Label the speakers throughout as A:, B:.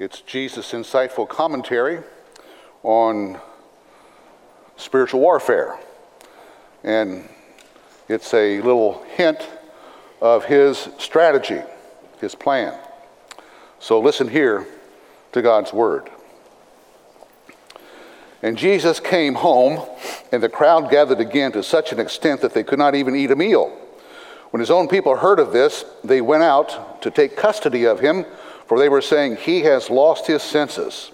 A: It's Jesus' insightful commentary on spiritual warfare. And it's a little hint of his strategy, his plan. So listen here to God's word. And Jesus came home, and the crowd gathered again to such an extent that they could not even eat a meal. When his own people heard of this, they went out to take custody of him, for they were saying, He has lost his senses.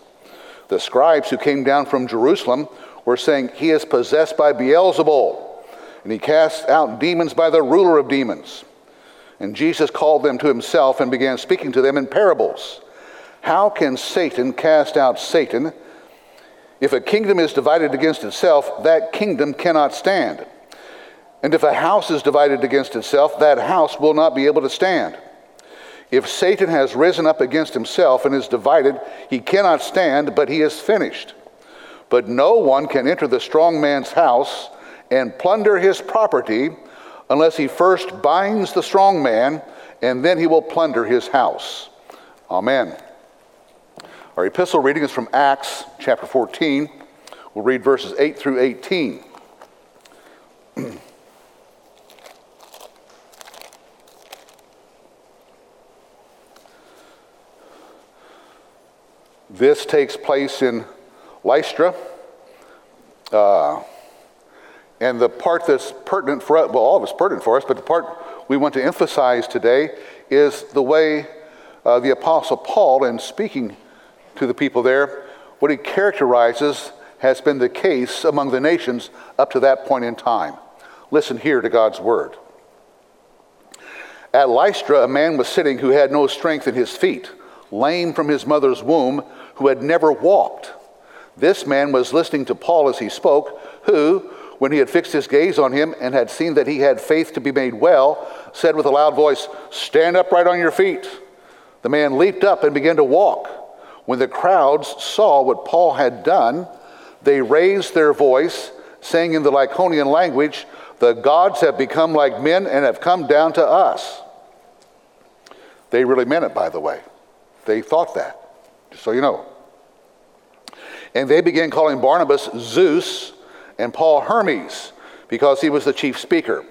A: The scribes who came down from Jerusalem were saying, He is possessed by Beelzebul, and he casts out demons by the ruler of demons. And Jesus called them to himself and began speaking to them in parables. How can Satan cast out Satan? If a kingdom is divided against itself, that kingdom cannot stand. And if a house is divided against itself, that house will not be able to stand. If Satan has risen up against himself and is divided, he cannot stand, but he is finished. But no one can enter the strong man's house and plunder his property unless he first binds the strong man, and then he will plunder his house. Amen. Our epistle reading is from Acts chapter 14. We'll read verses 8 through 18. This takes place in Lystra. Uh, and the part that's pertinent for us, well, all of it's pertinent for us, but the part we want to emphasize today is the way uh, the Apostle Paul, in speaking to the people there, what he characterizes has been the case among the nations up to that point in time. Listen here to God's word. At Lystra, a man was sitting who had no strength in his feet, lame from his mother's womb, who had never walked. This man was listening to Paul as he spoke, who, when he had fixed his gaze on him and had seen that he had faith to be made well, said with a loud voice, Stand upright on your feet. The man leaped up and began to walk. When the crowds saw what Paul had done, they raised their voice, saying in the Lycaonian language, The gods have become like men and have come down to us. They really meant it, by the way. They thought that so you know. And they began calling Barnabas Zeus and Paul Hermes because he was the chief speaker.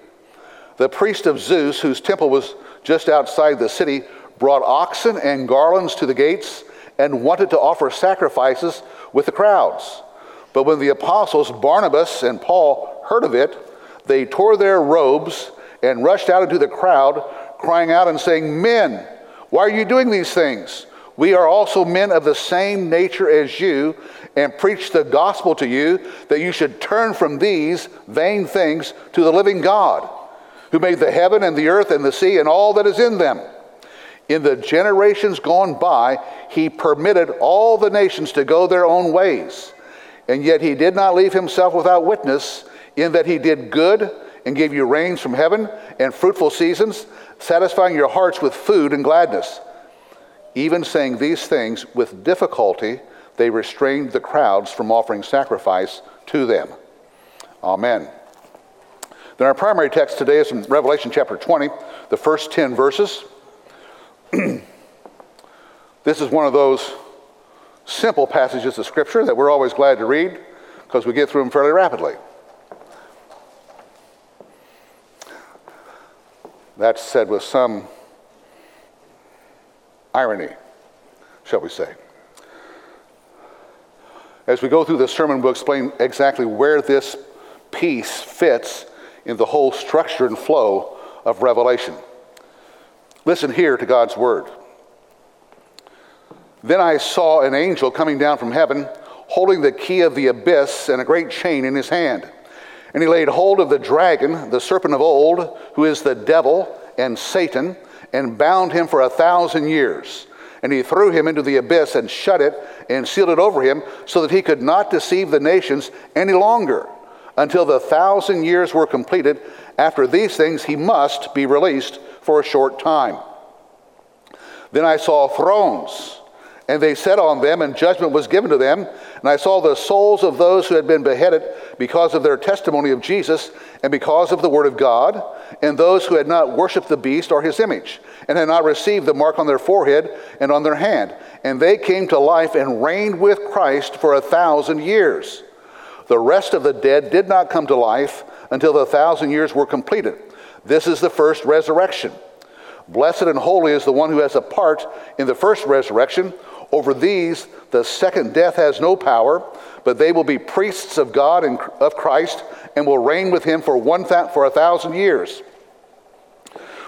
A: The priest of Zeus, whose temple was just outside the city, brought oxen and garlands to the gates and wanted to offer sacrifices with the crowds. But when the apostles Barnabas and Paul heard of it, they tore their robes and rushed out into the crowd, crying out and saying, Men, why are you doing these things? We are also men of the same nature as you, and preach the gospel to you that you should turn from these vain things to the living God, who made the heaven and the earth and the sea and all that is in them. In the generations gone by, he permitted all the nations to go their own ways. And yet he did not leave himself without witness, in that he did good and gave you rains from heaven and fruitful seasons, satisfying your hearts with food and gladness even saying these things with difficulty, they restrained the crowds from offering sacrifice to them. Amen. Then our primary text today is from Revelation chapter 20, the first 10 verses. this is one of those simple passages of Scripture that we're always glad to read because we get through them fairly rapidly. That's said with some irony, shall we say. As we go through this sermon, we'll explain exactly where this piece fits in the whole structure and flow of Revelation. Listen here to God's word. Then I saw an angel coming down from heaven, holding the key of the abyss and a great chain in his hand. And he laid hold of the dragon, the serpent of old, who is the devil and Satan and bound him for a thousand years. And he threw him into the abyss and shut it and sealed it over him so that he could not deceive the nations any longer until the thousand years were completed. After these things, he must be released for a short time. Then I saw thrones, and they sat on them, and judgment was given to them. And I saw the souls of those who had been beheaded because of their testimony of Jesus and because of the word of God and those who had not worshipped the beast or his image, and had not received the mark on their forehead and on their hand. And they came to life and reigned with Christ for a thousand years. The rest of the dead did not come to life until the thousand years were completed. This is the first resurrection. Blessed and holy is the one who has a part in the first resurrection. Over these, the second death has no power, but they will be priests of God and of Christ and will reign with him for, one th- for a thousand years.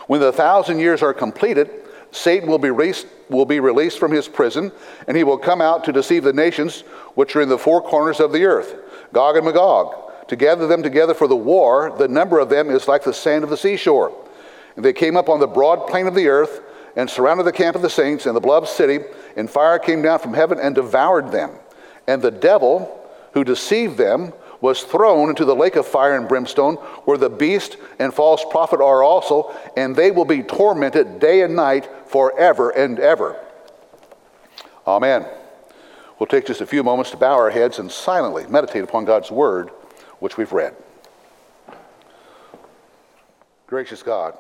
A: When the thousand years are completed, Satan will be, released, will be released from his prison, and he will come out to deceive the nations which are in the four corners of the earth, Gog and Magog, to gather them together for the war. The number of them is like the sand of the seashore. And they came up on the broad plain of the earth and surrounded the camp of the saints and the beloved city, and fire came down from heaven and devoured them. And the devil who deceived them was thrown into the lake of fire and brimstone, where the beast and false prophet are also, and they will be tormented day and night forever and ever. Amen. We'll take just a few moments to bow our heads and silently meditate upon God's word, which we've read. Gracious God,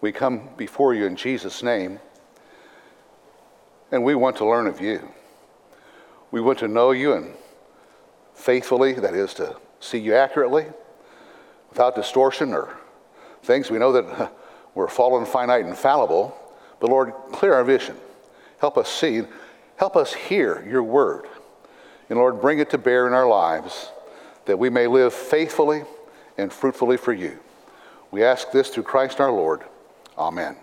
A: we come before you in Jesus' name, and we want to learn of you. We want to know you and faithfully, that is, to see you accurately, without distortion or things. We know that we're fallen, finite, and fallible, but Lord, clear our vision. Help us see, help us hear your word. And Lord, bring it to bear in our lives that we may live faithfully and fruitfully for you. We ask this through Christ our Lord. Amen.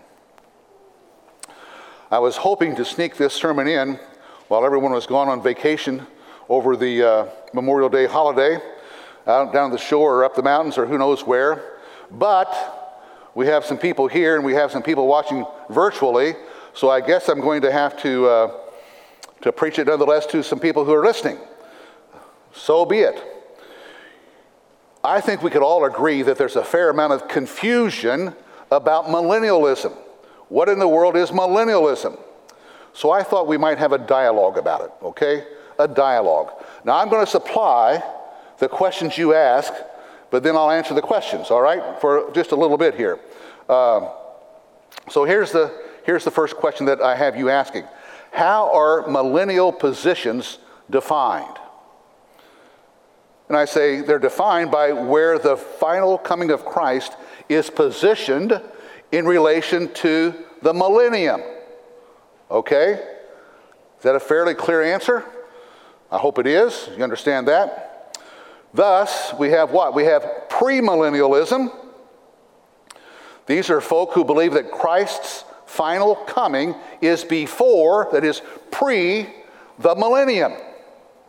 A: I was hoping to sneak this sermon in while everyone was gone on vacation over the uh, Memorial Day holiday out down the shore or up the mountains or who knows where. But we have some people here and we have some people watching virtually, so I guess I'm going to have to, uh, to preach it nonetheless to some people who are listening. So be it. I think we could all agree that there's a fair amount of confusion about millennialism. What in the world is millennialism? So I thought we might have a dialogue about it, okay? A dialogue. Now I'm going to supply the questions you ask, but then I'll answer the questions, all right? For just a little bit here. Um, so here's the, here's the first question that I have you asking How are millennial positions defined? And I say they're defined by where the final coming of Christ is positioned in relation to the millennium. Okay? Is that a fairly clear answer? I hope it is. You understand that? Thus, we have what? We have premillennialism. These are folk who believe that Christ's final coming is before, that is, pre the millennium.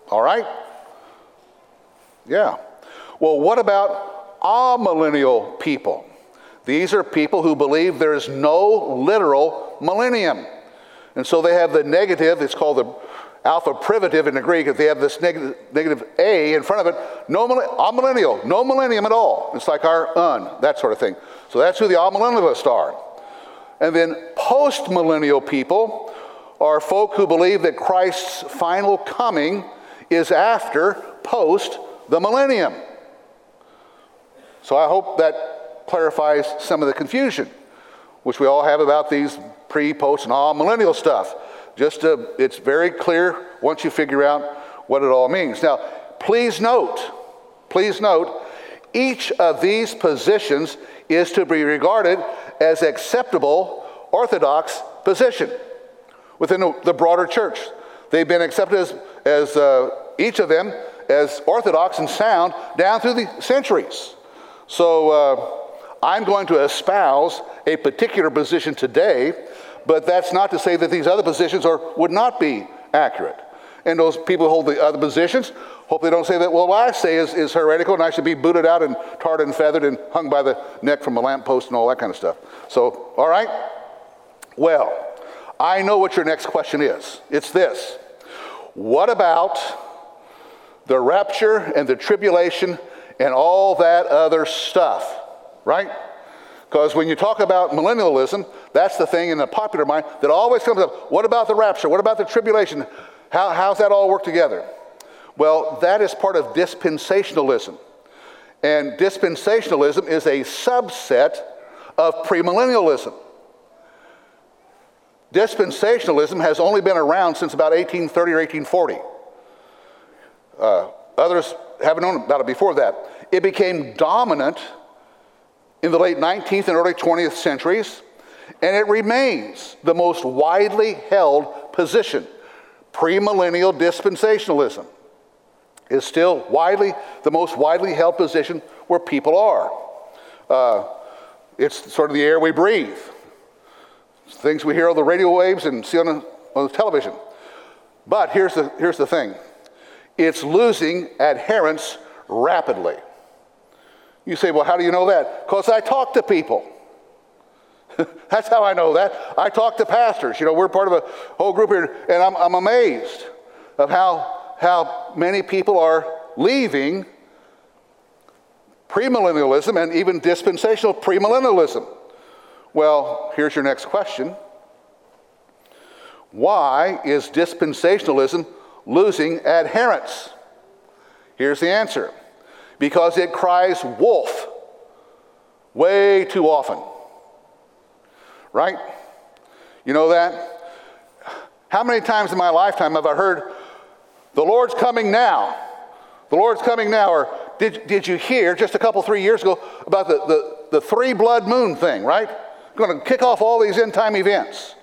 A: All right? Yeah. Well, what about amillennial people? These are people who believe there is no literal millennium. And so they have the negative, it's called the alpha privative in the Greek, if they have this negative, negative A in front of it, no amillennial, no millennium at all. It's like our un, that sort of thing. So that's who the amillennialists are. And then post-millennial people are folk who believe that Christ's final coming is after, post the millennium. So I hope that clarifies some of the confusion, which we all have about these pre, post, and all millennial stuff. Just to, it's very clear once you figure out what it all means. Now, please note, please note, each of these positions is to be regarded as acceptable Orthodox position within the broader church. They've been accepted as, as uh, each of them as orthodox and sound down through the centuries. So uh, I'm going to espouse a particular position today, but that's not to say that these other positions are, would not be accurate. And those people who hold the other positions hope they don't say that, well, what I say is, is heretical and I should be booted out and tarred and feathered and hung by the neck from a lamppost and all that kind of stuff. So, all right? Well, I know what your next question is. It's this What about the rapture and the tribulation and all that other stuff, right? Because when you talk about millennialism, that's the thing in the popular mind that always comes up. What about the rapture? What about the tribulation? How, how's that all work together? Well, that is part of dispensationalism. And dispensationalism is a subset of premillennialism. Dispensationalism has only been around since about 1830 or 1840. Uh, others haven't known about it before that. It became dominant in the late 19th and early 20th centuries, and it remains the most widely held position. Premillennial dispensationalism is still widely the most widely held position where people are. Uh, it's sort of the air we breathe, it's things we hear on the radio waves and see on the, on the television. But here's the, here's the thing it's losing adherents rapidly. You say, well, how do you know that? Because I talk to people. That's how I know that. I talk to pastors. You know, we're part of a whole group here, and I'm, I'm amazed of how, how many people are leaving premillennialism and even dispensational premillennialism. Well, here's your next question Why is dispensationalism losing adherents? Here's the answer because it cries wolf way too often. Right? You know that? How many times in my lifetime have I heard, the Lord's coming now? The Lord's coming now. Or did, did you hear just a couple, three years ago about the, the, the three blood moon thing, right? Going to kick off all these end time events.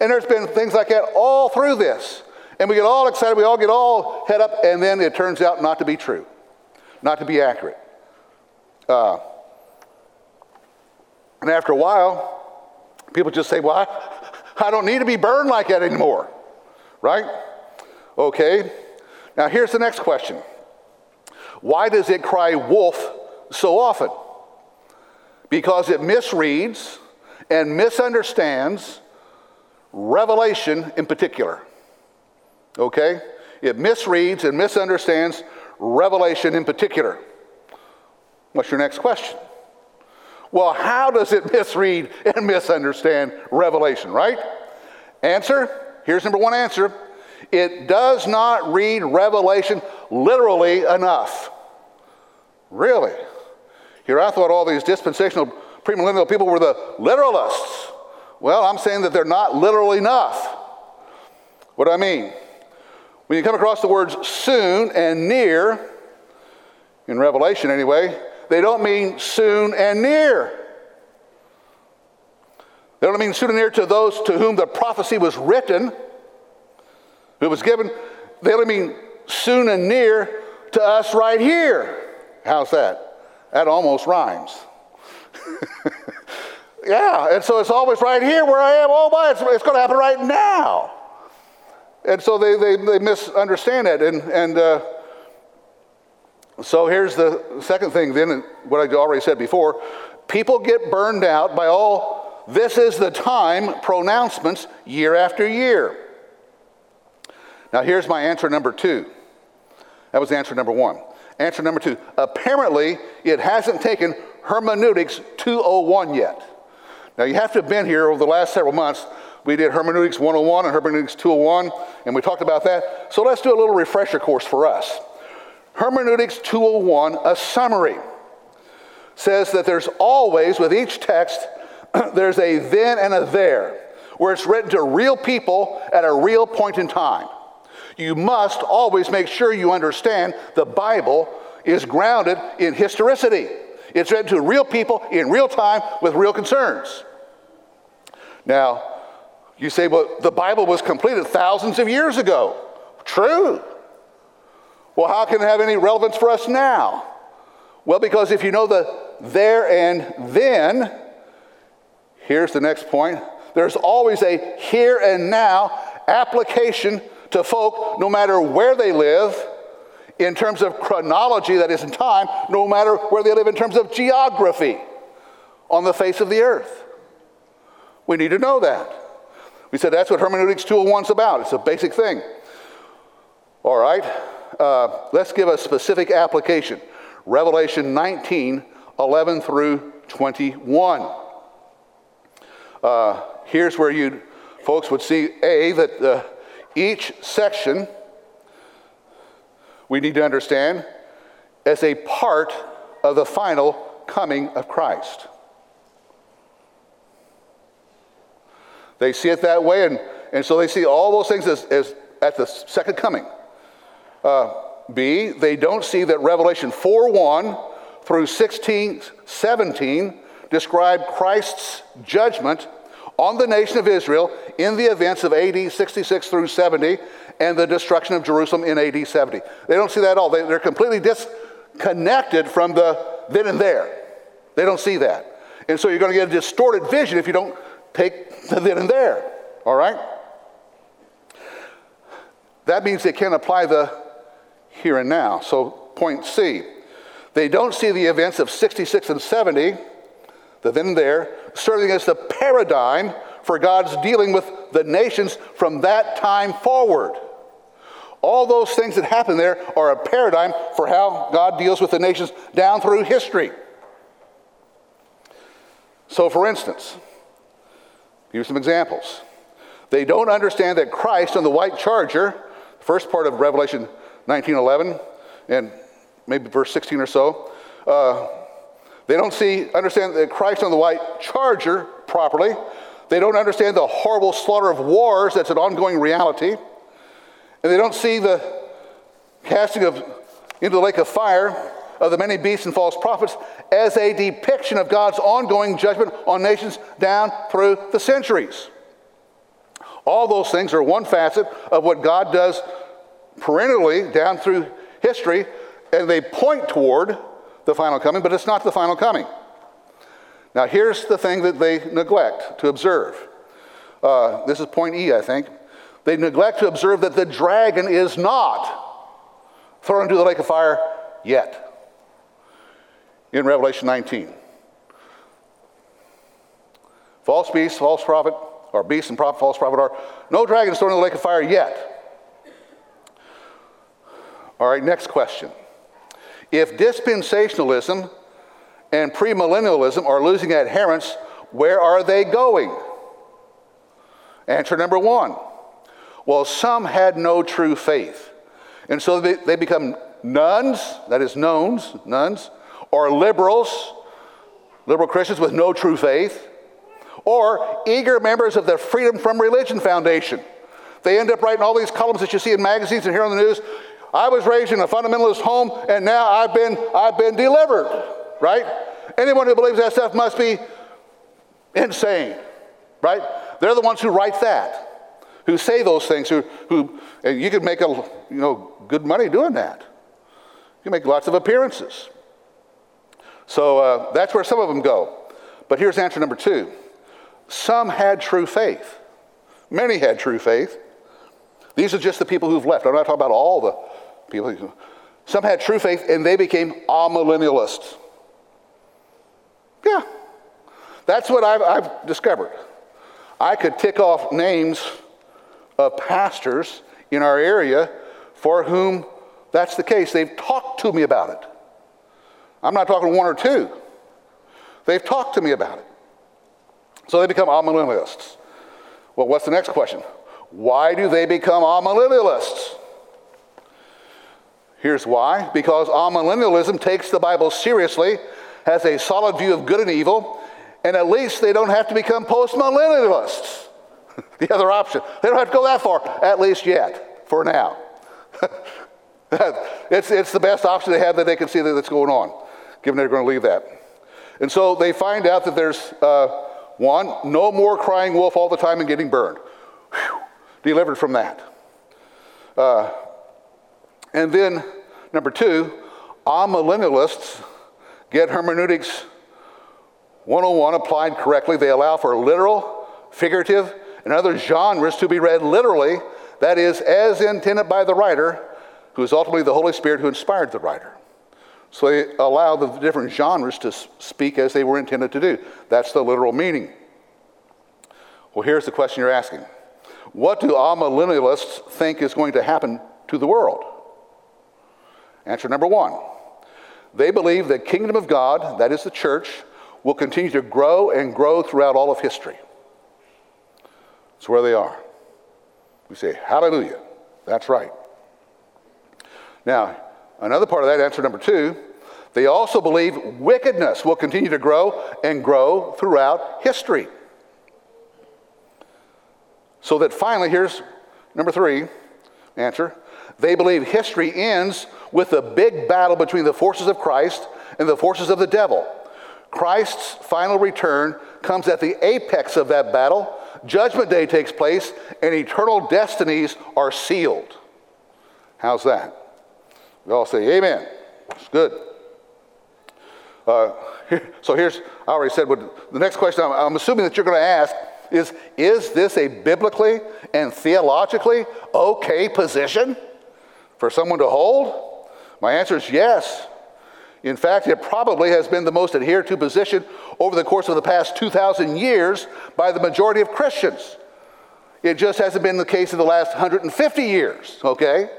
A: And there's been things like that all through this. And we get all excited, we all get all head up, and then it turns out not to be true not to be accurate. Uh, and after a while, people just say, Well, I, I don't need to be burned like that anymore. Right? Okay. Now, here's the next question Why does it cry wolf so often? Because it misreads and misunderstands Revelation in particular. Okay? It misreads and misunderstands Revelation in particular. What's your next question? Well, how does it misread and misunderstand Revelation, right? Answer here's number one answer it does not read Revelation literally enough. Really? Here, I thought all these dispensational premillennial people were the literalists. Well, I'm saying that they're not literal enough. What do I mean? When you come across the words soon and near, in Revelation anyway, they don't mean soon and near. They don't mean soon and near to those to whom the prophecy was written, who was given. They only mean soon and near to us right here. How's that? That almost rhymes. yeah, and so it's always right here where I am. Oh my, it's, it's going to happen right now. And so they, they, they misunderstand it. And, and uh, so here's the second thing, then, what I already said before people get burned out by all this is the time pronouncements year after year. Now, here's my answer number two. That was answer number one. Answer number two apparently, it hasn't taken hermeneutics 201 yet. Now, you have to have been here over the last several months we did Hermeneutics 101 and Hermeneutics 201, and we talked about that. So let's do a little refresher course for us. Hermeneutics 201, a summary, says that there's always, with each text, there's a then and a there, where it's written to real people at a real point in time. You must always make sure you understand the Bible is grounded in historicity. It's written to real people in real time with real concerns. Now, you say, well, the Bible was completed thousands of years ago. True. Well, how can it have any relevance for us now? Well, because if you know the there and then, here's the next point there's always a here and now application to folk no matter where they live in terms of chronology, that is in time, no matter where they live in terms of geography on the face of the earth. We need to know that. We said that's what Hermeneutics 201 is about. It's a basic thing. All right, uh, let's give a specific application. Revelation 19, 11 through 21. Uh, here's where you folks would see A, that uh, each section we need to understand as a part of the final coming of Christ. They see it that way, and, and so they see all those things as, as at the second coming. Uh, B, they don't see that Revelation 4 1 through 16 17 describe Christ's judgment on the nation of Israel in the events of AD 66 through 70 and the destruction of Jerusalem in AD 70. They don't see that at all. They, are completely disconnected from the then and there. They don't see that. And so you're going to get a distorted vision if you don't take the then and there. All right? That means they can't apply the here and now. So, point C. They don't see the events of 66 and 70, the then and there, serving as the paradigm for God's dealing with the nations from that time forward. All those things that happen there are a paradigm for how God deals with the nations down through history. So, for instance, here's some examples. They don't understand that Christ on the white charger, first part of Revelation 19:11, and maybe verse 16 or so, uh, they don't see understand that Christ on the white charger properly. They don't understand the horrible slaughter of wars that's an ongoing reality. And they don't see the casting of into the lake of fire of the many beasts and false prophets as a depiction of God's ongoing judgment on nations down through the centuries. All those things are one facet of what God does perennially down through history, and they point toward the final coming, but it's not the final coming. Now, here's the thing that they neglect to observe. Uh, this is point E, I think. They neglect to observe that the dragon is not thrown into the lake of fire yet in Revelation 19. False beast, false prophet, or beast and prophet, false prophet are no dragon thrown into the lake of fire yet. All right, next question. If dispensationalism and premillennialism are losing adherents, where are they going? Answer number one well, some had no true faith. And so they, they become nuns, that is, nones, nuns, or liberals, liberal Christians with no true faith, or eager members of the Freedom from Religion Foundation. They end up writing all these columns that you see in magazines and hear on the news. I was raised in a fundamentalist home, and now I've been, I've been delivered, right? Anyone who believes that stuff must be insane, right? They're the ones who write that, who say those things, who, who and you can make a, you know, good money doing that. You make lots of appearances. So uh, that's where some of them go. But here's answer number two. Some had true faith. Many had true faith. These are just the people who've left. I'm not talking about all the people. Some had true faith and they became amillennialists. Yeah, that's what I've, I've discovered. I could tick off names of pastors in our area for whom that's the case. They've talked to me about it. I'm not talking one or two. They've talked to me about it. So they become amillennialists. Well, what's the next question? Why do they become amillennialists? Here's why because amillennialism takes the Bible seriously, has a solid view of good and evil, and at least they don't have to become postmillennialists. the other option. They don't have to go that far, at least yet, for now. it's, it's the best option they have that they can see that's going on, given they're going to leave that. And so they find out that there's uh, one, no more crying wolf all the time and getting burned. Whew, delivered from that. Uh, and then, number two, amillennialists get hermeneutics 101 applied correctly. They allow for literal, figurative, and other genres to be read literally, that is, as intended by the writer, who is ultimately the Holy Spirit who inspired the writer. So they allow the different genres to speak as they were intended to do. That's the literal meaning. Well, here's the question you're asking What do amillennialists think is going to happen to the world? Answer number one they believe the kingdom of God, that is the church, will continue to grow and grow throughout all of history. That's where they are. We say, Hallelujah. That's right. Now, another part of that, answer number two, They also believe wickedness will continue to grow and grow throughout history. So that finally, here's number three answer. They believe history ends with the big battle between the forces of Christ and the forces of the devil. Christ's final return comes at the apex of that battle. Judgment Day takes place, and eternal destinies are sealed. How's that? We all say, Amen. It's good. Uh, so here's, I already said what the next question I'm, I'm assuming that you're going to ask is Is this a biblically and theologically okay position for someone to hold? My answer is yes. In fact, it probably has been the most adhered to position over the course of the past 2,000 years by the majority of Christians. It just hasn't been the case in the last 150 years, okay?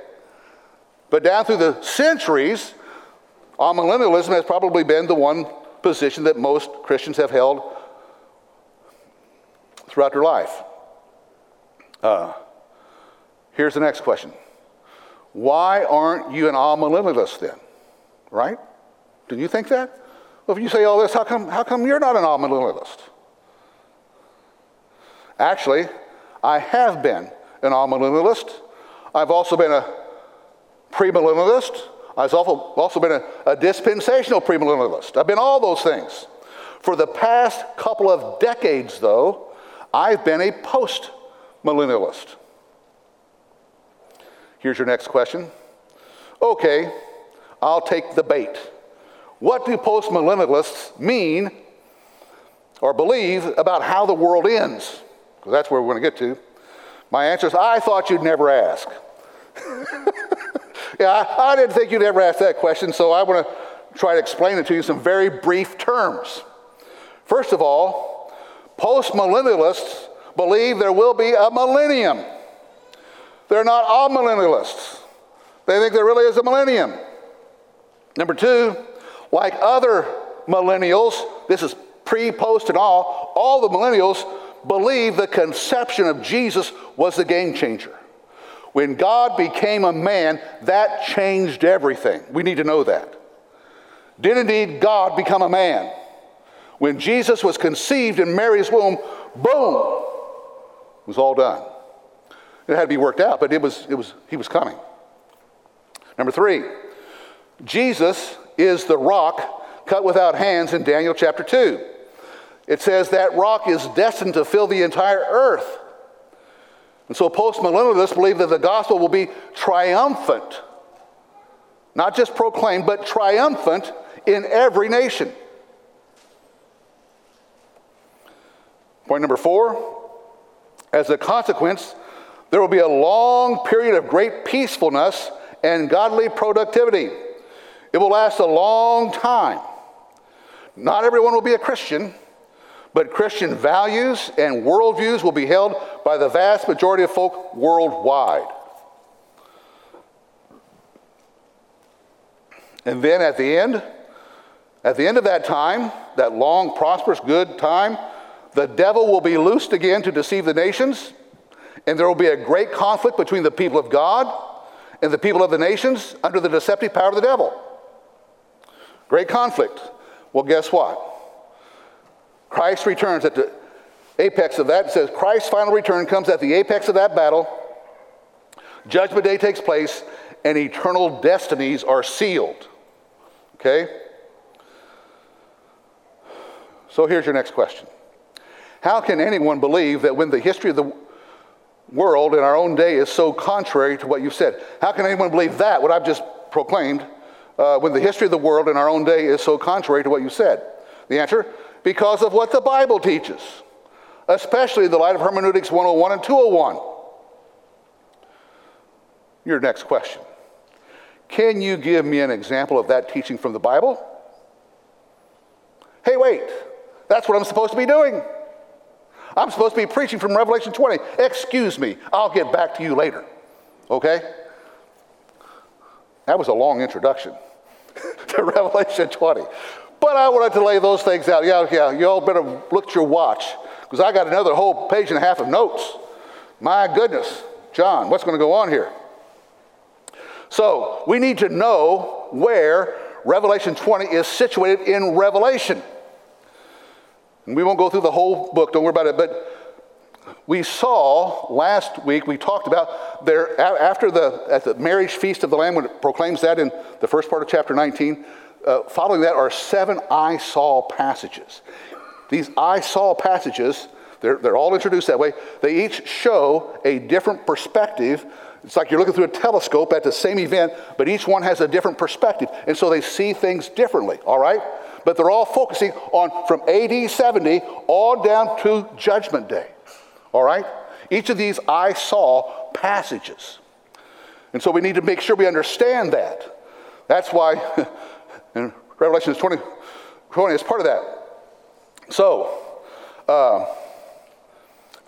A: But down through the centuries, amillennialism has probably been the one position that most Christians have held throughout their life. Uh, here's the next question Why aren't you an amillennialist then? Right? Do you think that? Well, if you say all this, how come, how come you're not an amillennialist? Actually, I have been an amillennialist. I've also been a premillennialist. I've also been a, a dispensational premillennialist. I've been all those things. For the past couple of decades, though, I've been a post millennialist. Here's your next question. Okay, I'll take the bait. What do postmillennialists mean or believe about how the world ends? Because that's where we're going to get to. My answer is I thought you'd never ask. yeah, I, I, didn't think you'd ever ask that question, so I want to try to explain it to you in some very brief terms. First of all, postmillennialists believe there will be a millennium. They're not all millennialists. They think there really is a millennium. Number two, like other millennials, this is pre, post, and all, all the millennials believe the conception of Jesus was the game changer. When God became a man, that changed everything. We need to know that. Did indeed God become a man? When Jesus was conceived in Mary's womb, boom, it was all done. It had to be worked out, but it was, it was, he was coming. Number three, Jesus is the rock cut without hands in Daniel chapter 2. It says that rock is destined to fill the entire earth. And so postmillennialists believe that the gospel will be triumphant, not just proclaimed, but triumphant in every nation. Point number four as a consequence, there will be a long period of great peacefulness and godly productivity. It will last a long time. Not everyone will be a Christian, but Christian values and worldviews will be held by the vast majority of folk worldwide. And then at the end, at the end of that time, that long, prosperous, good time, the devil will be loosed again to deceive the nations, and there will be a great conflict between the people of God and the people of the nations under the deceptive power of the devil. Great conflict. Well, guess what? Christ returns at the apex of that. It says Christ's final return comes at the apex of that battle. Judgment day takes place, and eternal destinies are sealed. Okay? So here's your next question How can anyone believe that when the history of the world in our own day is so contrary to what you've said? How can anyone believe that, what I've just proclaimed, uh, when the history of the world in our own day is so contrary to what you said? The answer because of what the Bible teaches, especially the light of Hermeneutics 101 and 201. Your next question Can you give me an example of that teaching from the Bible? Hey, wait, that's what I'm supposed to be doing. I'm supposed to be preaching from Revelation 20. Excuse me, I'll get back to you later. Okay? That was a long introduction to Revelation 20. But I wanted to lay those things out. Yeah, yeah, you all better look at your watch because I got another whole page and a half of notes. My goodness, John, what's going to go on here? So we need to know where Revelation 20 is situated in Revelation. And we won't go through the whole book, don't worry about it, but we saw last week, we talked about there after the at the marriage feast of the Lamb, when it proclaims that in the first part of chapter 19, uh, following that are seven I saw passages. These I saw passages, they're, they're all introduced that way. They each show a different perspective. It's like you're looking through a telescope at the same event, but each one has a different perspective. And so they see things differently, all right? But they're all focusing on from AD 70 all down to Judgment Day. All right? Each of these I saw passages. And so we need to make sure we understand that. That's why Revelation 20, 20 is part of that. So, uh,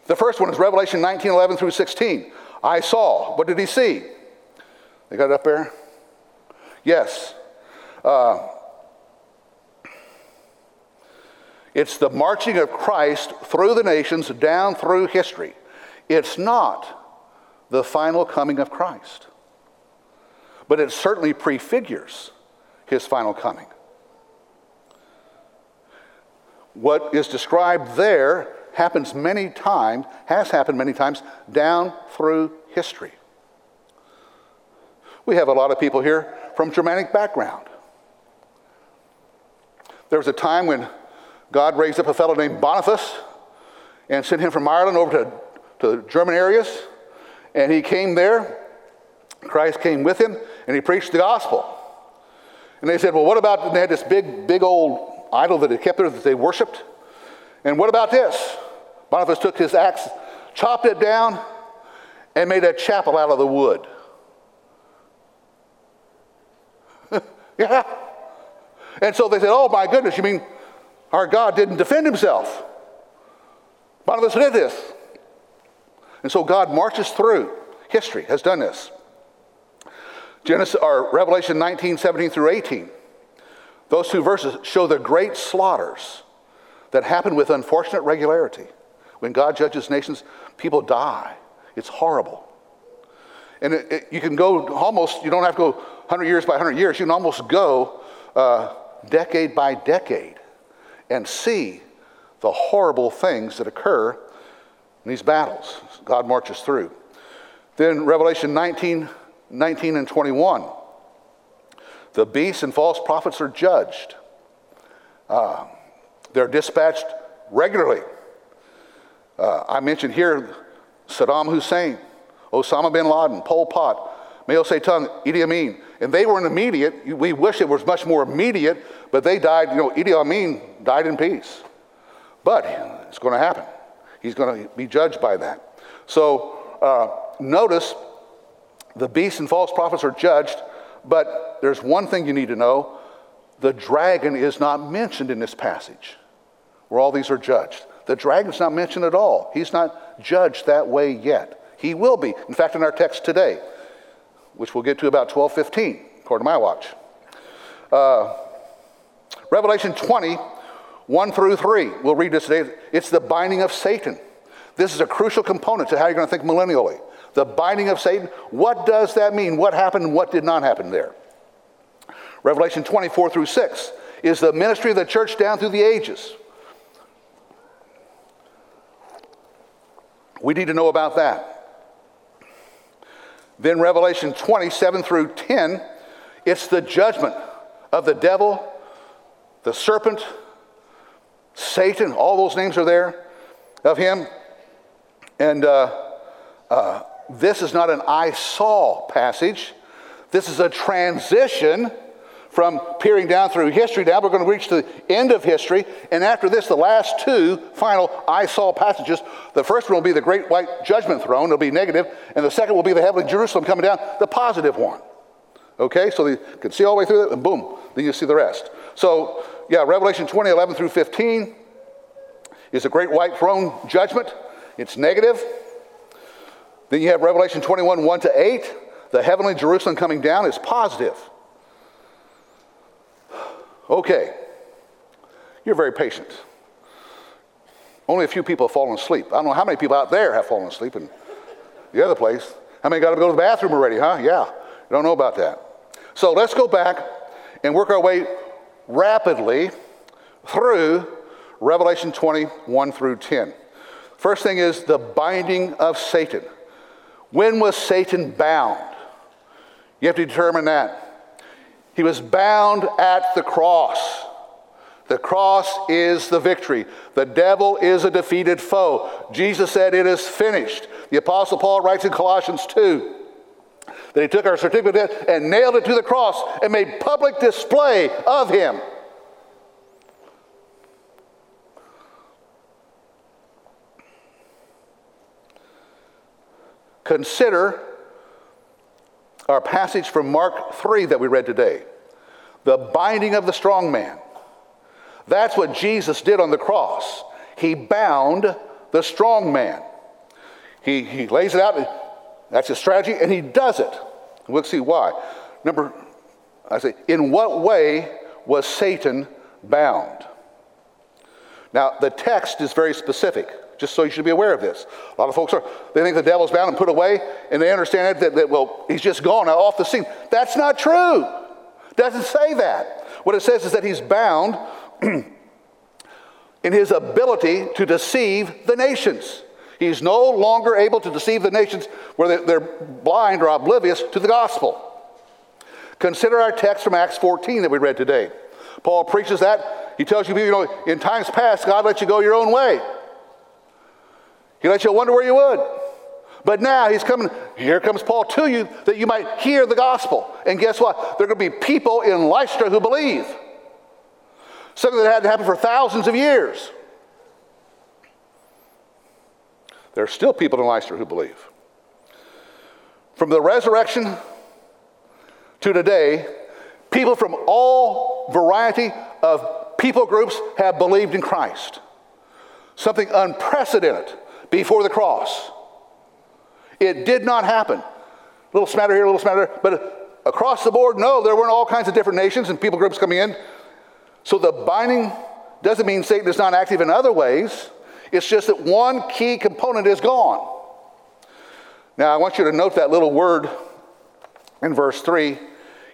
A: the first one is Revelation 19, 11 through 16. I saw. What did he see? They got it up there? Yes. Uh, It's the marching of Christ through the nations, down through history. It's not the final coming of Christ, but it certainly prefigures his final coming. What is described there happens many times, has happened many times, down through history. We have a lot of people here from Germanic background. There was a time when God raised up a fellow named Boniface and sent him from Ireland over to, to the German areas. And he came there. Christ came with him and he preached the gospel. And they said, Well, what about, they had this big, big old idol that they kept there that they worshiped. And what about this? Boniface took his axe, chopped it down, and made a chapel out of the wood. yeah. And so they said, Oh my goodness, you mean our God didn't defend himself. Boniface did this. And so God marches through. History has done this. Genesis or Revelation 19, 17 through 18. Those two verses show the great slaughters that happen with unfortunate regularity. When God judges nations, people die. It's horrible. And it, it, you can go almost, you don't have to go 100 years by 100 years, you can almost go uh, decade by decade and see the horrible things that occur in these battles God marches through. Then Revelation 19, 19 and 21. The beasts and false prophets are judged. Uh, they're dispatched regularly. Uh, I mentioned here Saddam Hussein, Osama bin Laden, Pol Pot, Mao Zedong, Idi Amin. And they were an immediate, we wish it was much more immediate, but they died, you know, Idi Amin died in peace. But it's going to happen. He's going to be judged by that. So uh, notice the beasts and false prophets are judged, but there's one thing you need to know the dragon is not mentioned in this passage where all these are judged. The dragon's not mentioned at all. He's not judged that way yet. He will be. In fact, in our text today, which we'll get to about 12:15, according to my watch. Uh, Revelation 20, 1 through 3. We'll read this today. It's the binding of Satan. This is a crucial component to how you're going to think millennially. The binding of Satan. What does that mean? What happened what did not happen there? Revelation 24 through 6 is the ministry of the church down through the ages. We need to know about that. Then Revelation 27 through 10, it's the judgment of the devil, the serpent, Satan, all those names are there of him. And uh, uh, this is not an I saw passage. This is a transition from peering down through history. Now we're going to reach the end of history. And after this, the last two final I saw passages. The first one will be the great white judgment throne, it'll be negative, and the second will be the heavenly Jerusalem coming down, the positive one. Okay, so you can see all the way through it, and boom, then you see the rest. So, yeah, Revelation 20, 11 through 15 is a great white throne judgment. It's negative. Then you have Revelation 21, 1 to 8. The heavenly Jerusalem coming down is positive. Okay, you're very patient. Only a few people have fallen asleep. I don't know how many people out there have fallen asleep in the other place. How many got to go to the bathroom already, huh? Yeah, you don't know about that. So let's go back and work our way rapidly through Revelation 21 through 10. First thing is the binding of Satan. When was Satan bound? You have to determine that. He was bound at the cross. The cross is the victory. The devil is a defeated foe. Jesus said, It is finished. The Apostle Paul writes in Colossians 2 that he took our certificate and nailed it to the cross and made public display of him. Consider our passage from Mark 3 that we read today the binding of the strong man. That's what Jesus did on the cross. He bound the strong man. He, he lays it out, that's his strategy, and he does it. We'll see why. Number, I say, in what way was Satan bound? Now, the text is very specific, just so you should be aware of this. A lot of folks are, they think the devil's bound and put away, and they understand that, that well, he's just gone off the scene. That's not true. It doesn't say that. What it says is that he's bound in his ability to deceive the nations. He's no longer able to deceive the nations where they're blind or oblivious to the gospel. Consider our text from Acts 14 that we read today. Paul preaches that. He tells you, you know, in times past, God let you go your own way. He let you wonder where you would. But now he's coming, here comes Paul to you that you might hear the gospel. And guess what? There are going to be people in Lystra who believe. Something that had to happen for thousands of years. There are still people in Lystra who believe. From the resurrection to today, people from all variety of people groups have believed in Christ. Something unprecedented before the cross. It did not happen. A little smatter here, a little smatter but across the board, no, there weren't all kinds of different nations and people groups coming in. So the binding doesn't mean Satan is not active in other ways. It's just that one key component is gone. Now, I want you to note that little word in verse 3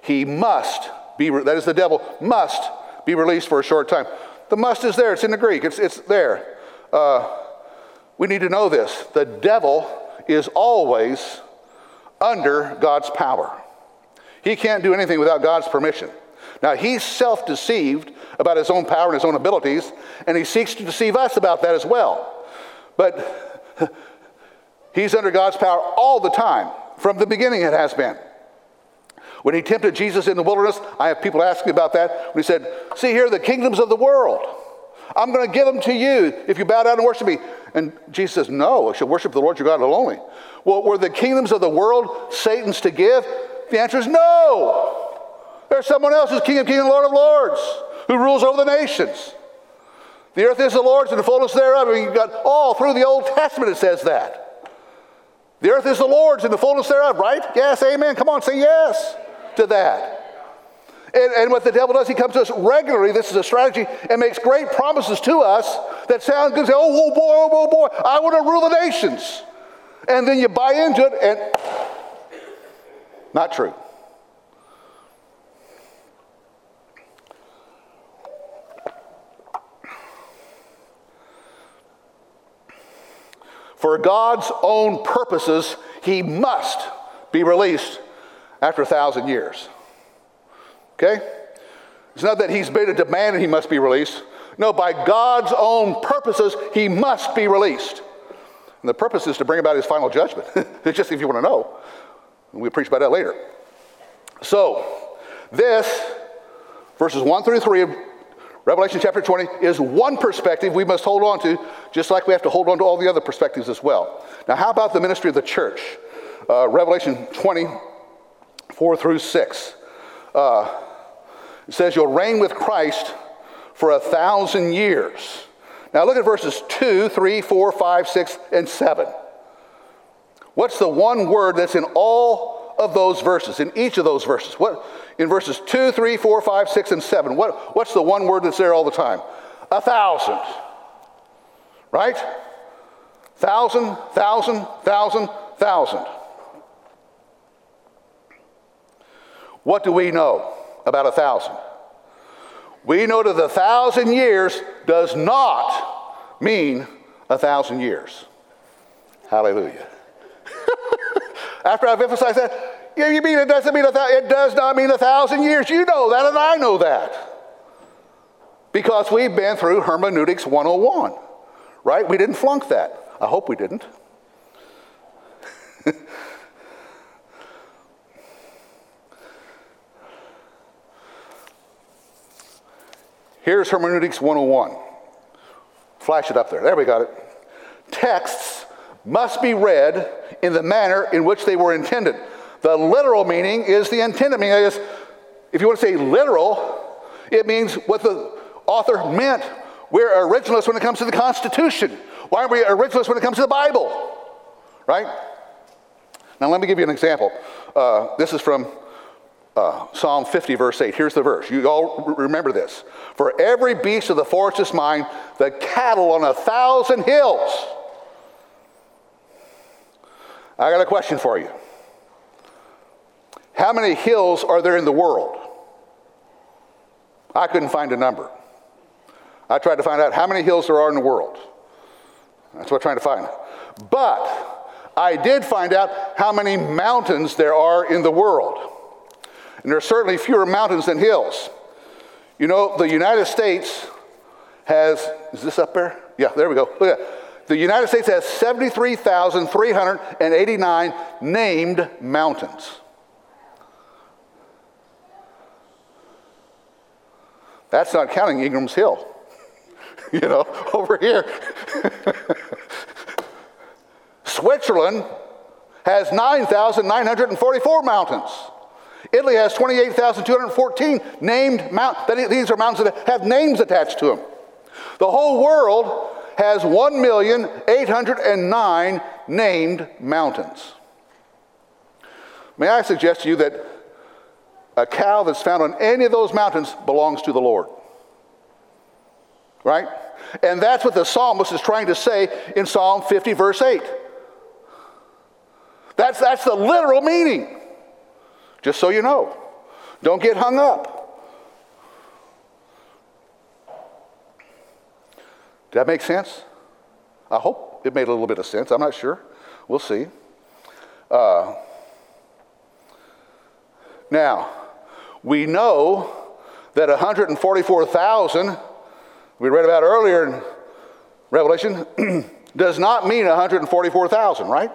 A: he must be, that is the devil, must be released for a short time. The must is there, it's in the Greek, it's, it's there. Uh, we need to know this. The devil is always under God's power. He can't do anything without God's permission. Now, he's self deceived about his own power and his own abilities, and he seeks to deceive us about that as well. But he's under God's power all the time. From the beginning, it has been. When he tempted Jesus in the wilderness, I have people asking about that. When he said, See here, the kingdoms of the world. I'm going to give them to you if you bow down and worship me. And Jesus says, No, I shall worship the Lord your God alone. Well, were the kingdoms of the world Satan's to give? The answer is no. There's someone else who's King of Kings and Lord of Lords, who rules over the nations. The earth is the Lord's and the fullness thereof. Mean, you've got all through the Old Testament it says that. The earth is the Lord's and the fullness thereof, right? Yes, amen. Come on, say yes to that. And, and, what the devil does, he comes to us regularly. This is a strategy and makes great promises to us that sound good. Say, oh, oh boy, oh, oh boy, I want to rule the nations. And then you buy into it, and not true. For God's own purposes, he must be released after a thousand years. Okay? It's not that he's made a demand and he must be released. No, by God's own purposes, he must be released. And the purpose is to bring about his final judgment. it's just if you want to know. We'll preach about that later. So, this, verses 1 through 3 of Revelation chapter 20 is one perspective we must hold on to, just like we have to hold on to all the other perspectives as well. Now, how about the ministry of the church? Uh, Revelation 20, 4 through 6. Uh, it says, You'll reign with Christ for a thousand years. Now, look at verses 2, 3, 4, 5, 6, and 7. What's the one word that's in all of those verses, in each of those verses? What, in verses 2, 3, 4, 5, 6, and 7. What, what's the one word that's there all the time? A thousand. Right? Thousand, thousand, thousand, thousand. What do we know about a thousand. We know that a thousand years does not mean a thousand years. Hallelujah. After I've emphasized that, yeah, you mean it doesn't mean a thousand, it does not mean a thousand years. You know that, and I know that. Because we've been through hermeneutics 101, right? We didn't flunk that. I hope we didn't. Here's Hermeneutics 101. Flash it up there. There we got it. Texts must be read in the manner in which they were intended. The literal meaning is the intended meaning. Is, if you want to say literal, it means what the author meant. We're originalists when it comes to the Constitution. Why aren't we originalists when it comes to the Bible? Right? Now, let me give you an example. Uh, this is from uh, Psalm 50, verse 8. Here's the verse. You all remember this. For every beast of the forest is mine, the cattle on a thousand hills. I got a question for you. How many hills are there in the world? I couldn't find a number. I tried to find out how many hills there are in the world. That's what I'm trying to find. But I did find out how many mountains there are in the world. And there are certainly fewer mountains than hills. You know, the United States has, is this up there? Yeah, there we go. Look at that. The United States has 73,389 named mountains. That's not counting Ingram's Hill. you know, over here. Switzerland has 9,944 mountains. Italy has 28,214 named mountains. These are mountains that have names attached to them. The whole world has 1,809 named mountains. May I suggest to you that a cow that's found on any of those mountains belongs to the Lord? Right? And that's what the psalmist is trying to say in Psalm 50, verse 8. That's, that's the literal meaning. Just so you know. Don't get hung up. Did that make sense? I hope it made a little bit of sense. I'm not sure. We'll see. Uh, now, we know that 144,000, we read about earlier in Revelation, does not mean 144,000, right?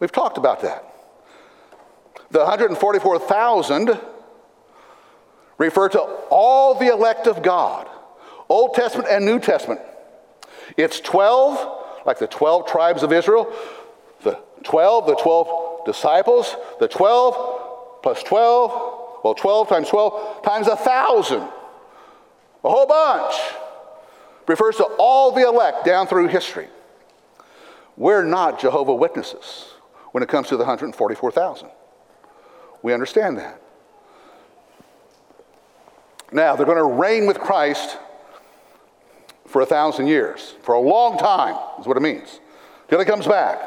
A: We've talked about that. The 144,000 refer to all the elect of God, Old Testament and New Testament. It's 12, like the 12 tribes of Israel, the 12, the 12 disciples, the 12 plus 12, well, 12 times 12 times a thousand, a whole bunch. Refers to all the elect down through history. We're not Jehovah Witnesses when it comes to the 144,000. We understand that. Now, they're going to reign with Christ for a thousand years, for a long time, is what it means, till he comes back.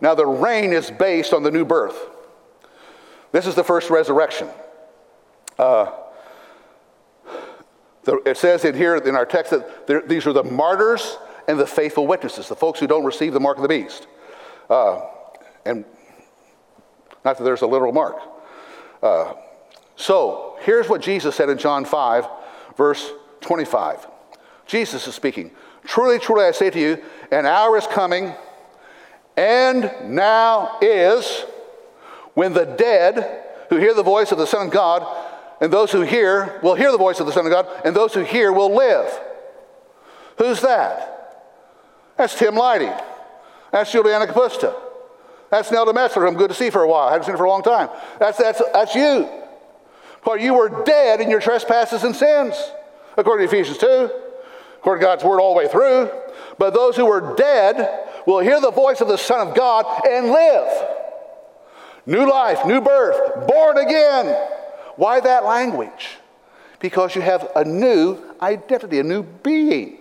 A: Now, the reign is based on the new birth. This is the first resurrection. Uh, the, it says in here in our text that these are the martyrs and the faithful witnesses, the folks who don't receive the mark of the beast. Uh, and not that there's a literal mark. Uh, so here's what Jesus said in John 5, verse 25. Jesus is speaking. Truly, truly, I say to you, an hour is coming, and now is, when the dead who hear the voice of the Son of God, and those who hear will hear the voice of the Son of God, and those who hear will live. Who's that? That's Tim Lighty. That's Juliana Capusta. That's Nelda Metzler, I'm good to see for a while. I haven't seen her for a long time. That's, that's, that's you. For you were dead in your trespasses and sins, according to Ephesians 2, according to God's word all the way through. But those who were dead will hear the voice of the Son of God and live. New life, new birth, born again. Why that language? Because you have a new identity, a new being.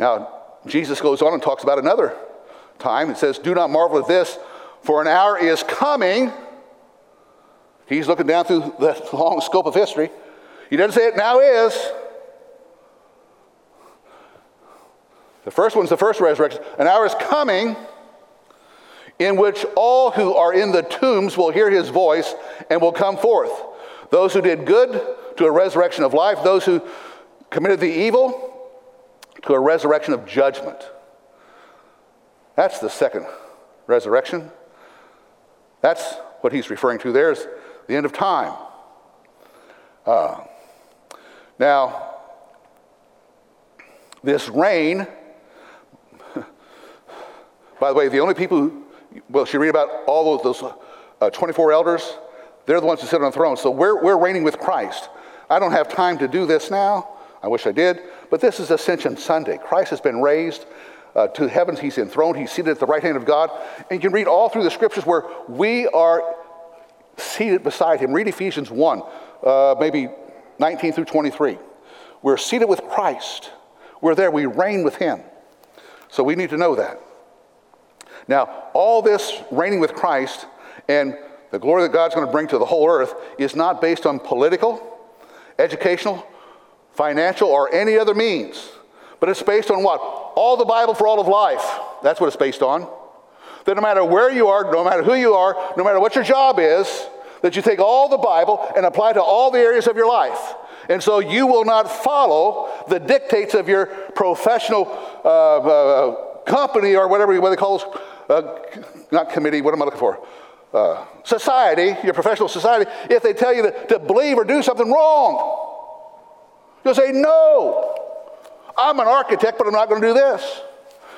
A: Now, Jesus goes on and talks about another time. It says, Do not marvel at this, For an hour is coming. He's looking down through the long scope of history. He doesn't say it now is. The first one's the first resurrection. An hour is coming in which all who are in the tombs will hear his voice and will come forth. Those who did good to a resurrection of life, those who committed the evil to a resurrection of judgment. That's the second resurrection. That's what he's referring to. There's the end of time. Uh, now, this reign, by the way, the only people who, well, she read about all those, those uh, 24 elders, they're the ones who sit on the throne. So we're, we're reigning with Christ. I don't have time to do this now. I wish I did. But this is Ascension Sunday. Christ has been raised uh, to heavens. He's enthroned. He's seated at the right hand of God. And you can read all through the scriptures where we are seated beside him. Read Ephesians 1, uh, maybe 19 through 23. We're seated with Christ. We're there. We reign with him. So we need to know that. Now, all this reigning with Christ and the glory that God's going to bring to the whole earth is not based on political, educational, financial, or any other means. But it's based on what? All the Bible for all of life. That's what it's based on. That no matter where you are, no matter who you are, no matter what your job is, that you take all the Bible and apply to all the areas of your life. And so you will not follow the dictates of your professional uh, uh, company or whatever what they call it, uh, not committee, what am I looking for? Uh, society, your professional society, if they tell you to, to believe or do something wrong. You'll say, No, I'm an architect, but I'm not going to do this.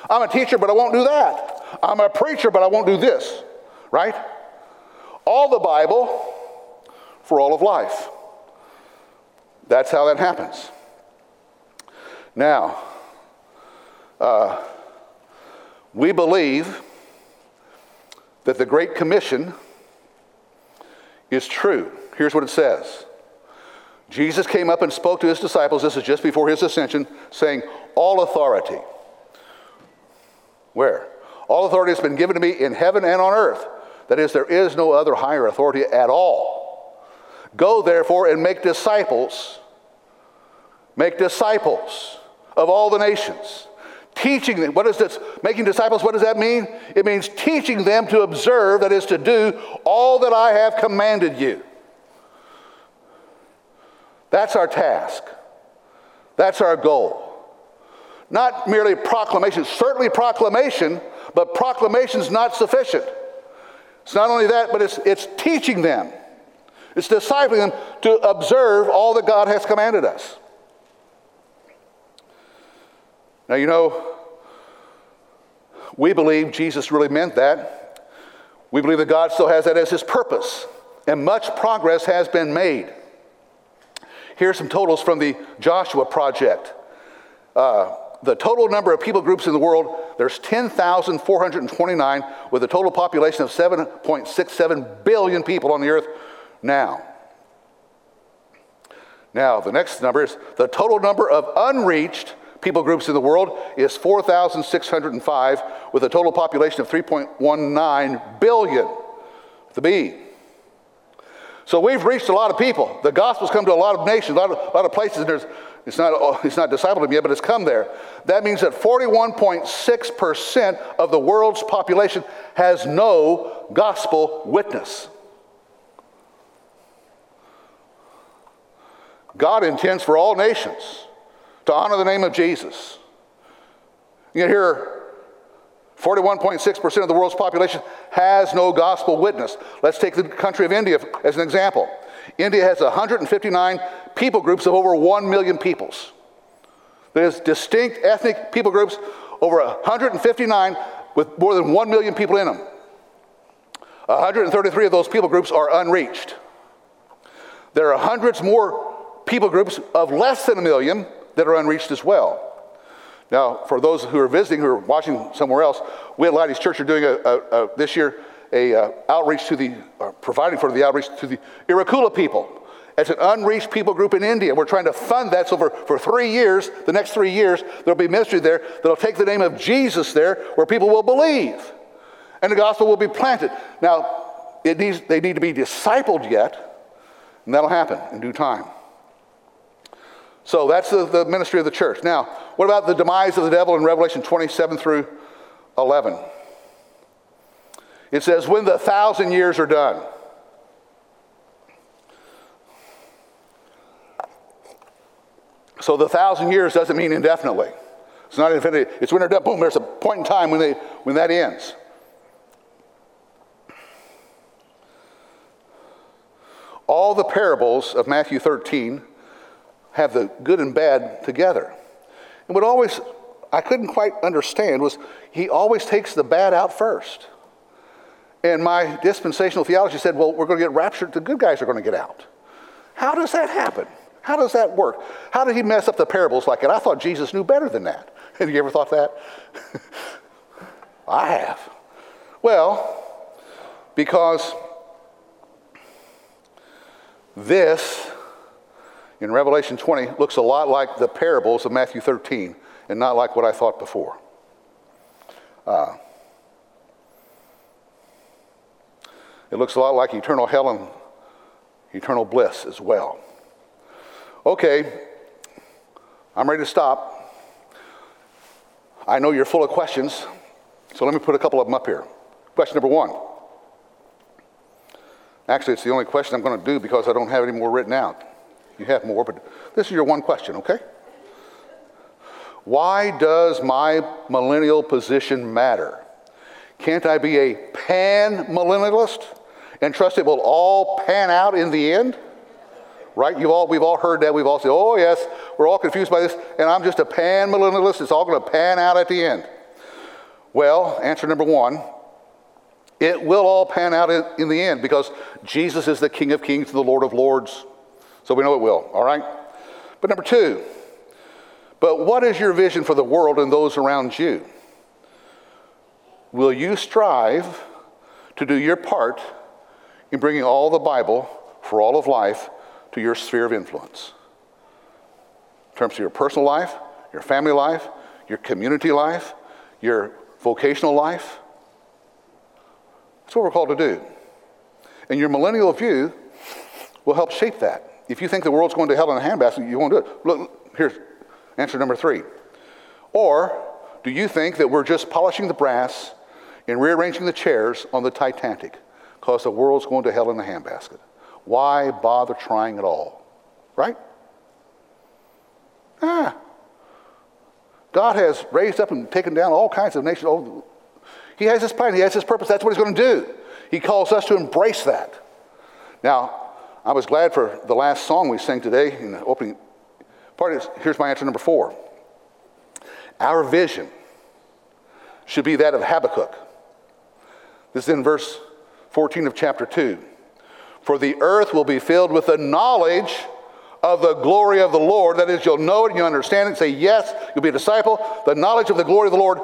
A: I'm a teacher, but I won't do that. I'm a preacher, but I won't do this. Right? All the Bible for all of life. That's how that happens. Now, uh, we believe that the Great Commission is true. Here's what it says Jesus came up and spoke to his disciples, this is just before his ascension, saying, All authority. Where? All authority has been given to me in heaven and on earth. That is, there is no other higher authority at all. Go therefore and make disciples. Make disciples of all the nations. Teaching them. What is this? Making disciples, what does that mean? It means teaching them to observe, that is, to do all that I have commanded you. That's our task. That's our goal. Not merely proclamation, certainly proclamation, but proclamation is not sufficient. It's not only that, but it's, it's teaching them, it's discipling them to observe all that God has commanded us. Now, you know, we believe Jesus really meant that. We believe that God still has that as his purpose, and much progress has been made. Here's some totals from the Joshua Project. Uh, the total number of people groups in the world, there's 10,429 with a total population of 7.67 billion people on the earth now. Now, the next number is the total number of unreached people groups in the world is 4,605 with a total population of 3.19 billion. The B. So we've reached a lot of people. The gospel's come to a lot of nations, a lot of, a lot of places, and there's, it's not, oh, it's not discipled yet, but it's come there. That means that 41.6% of the world's population has no gospel witness. God intends for all nations to honor the name of Jesus. You hear 41.6% of the world's population has no gospel witness. Let's take the country of India as an example. India has 159 people groups of over 1 million peoples. There's distinct ethnic people groups, over 159 with more than 1 million people in them. 133 of those people groups are unreached. There are hundreds more people groups of less than a million that are unreached as well. Now, for those who are visiting, who are watching somewhere else, we at Laddie's Church are doing a, a, a this year a uh, outreach to the, uh, providing for the outreach to the Irakula people. It's an unreached people group in India. We're trying to fund that. So for, for three years, the next three years, there'll be ministry there that'll take the name of Jesus there where people will believe. and the gospel will be planted. Now, it needs, they need to be discipled yet, and that'll happen in due time. So that's the, the ministry of the church. Now, what about the demise of the devil in Revelation 27 through 11? It says, when the thousand years are done. So the thousand years doesn't mean indefinitely. It's not infinity. It's when they're done. Boom, there's a point in time when, they, when that ends. All the parables of Matthew 13 have the good and bad together. And what always I couldn't quite understand was he always takes the bad out first. And my dispensational theology said, well, we're going to get raptured, the good guys are going to get out. How does that happen? How does that work? How did he mess up the parables like that? I thought Jesus knew better than that. Have you ever thought that? I have. Well, because this in Revelation 20 looks a lot like the parables of Matthew 13 and not like what I thought before. Uh, it looks a lot like eternal hell and eternal bliss as well. Okay, I'm ready to stop. I know you're full of questions, so let me put a couple of them up here. Question number one. Actually, it's the only question I'm going to do because I don't have any more written out. You have more, but this is your one question, okay? Why does my millennial position matter? Can't I be a pan millennialist and trust it will all pan out in the end? Right? You've all, we've all heard that. We've all said, oh, yes, we're all confused by this, and I'm just a pan millennialist. It's all going to pan out at the end. Well, answer number one it will all pan out in, in the end because Jesus is the King of Kings and the Lord of Lords. So we know it will, all right? But number two, but what is your vision for the world and those around you? Will you strive to do your part in bringing all the Bible for all of life to your sphere of influence? In terms of your personal life, your family life, your community life, your vocational life? That's what we're called to do. And your millennial view will help shape that. If you think the world's going to hell in a handbasket, you won't do it. Look, here's answer number three. Or do you think that we're just polishing the brass and rearranging the chairs on the Titanic because the world's going to hell in a handbasket? Why bother trying at all? Right? Ah. God has raised up and taken down all kinds of nations. Oh, he has his plan, he has his purpose. That's what he's going to do. He calls us to embrace that. Now, I was glad for the last song we sang today in the opening part. Here's my answer number four. Our vision should be that of Habakkuk. This is in verse 14 of chapter 2. For the earth will be filled with the knowledge of the glory of the Lord. That is, you'll know it and you'll understand it. Say, yes, you'll be a disciple. The knowledge of the glory of the Lord,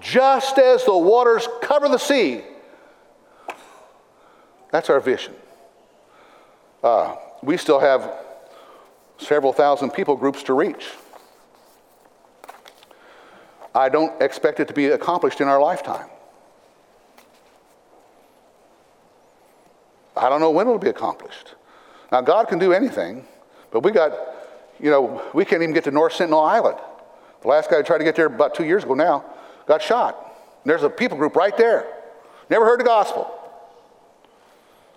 A: just as the waters cover the sea. That's our vision. Uh, we still have several thousand people groups to reach. I don't expect it to be accomplished in our lifetime. I don't know when it'll be accomplished. Now, God can do anything, but we got, you know, we can't even get to North Sentinel Island. The last guy who tried to get there about two years ago now got shot. And there's a people group right there. Never heard the gospel.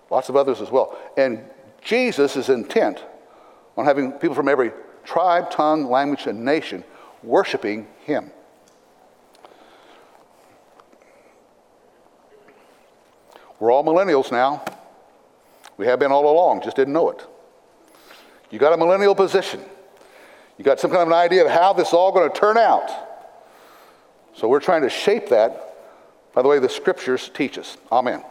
A: Lots of others as well. And Jesus is intent on having people from every tribe, tongue, language, and nation worshiping him. We're all millennials now. We have been all along, just didn't know it. You got a millennial position. You got some kind of an idea of how this is all going to turn out. So we're trying to shape that by the way the scriptures teach us. Amen.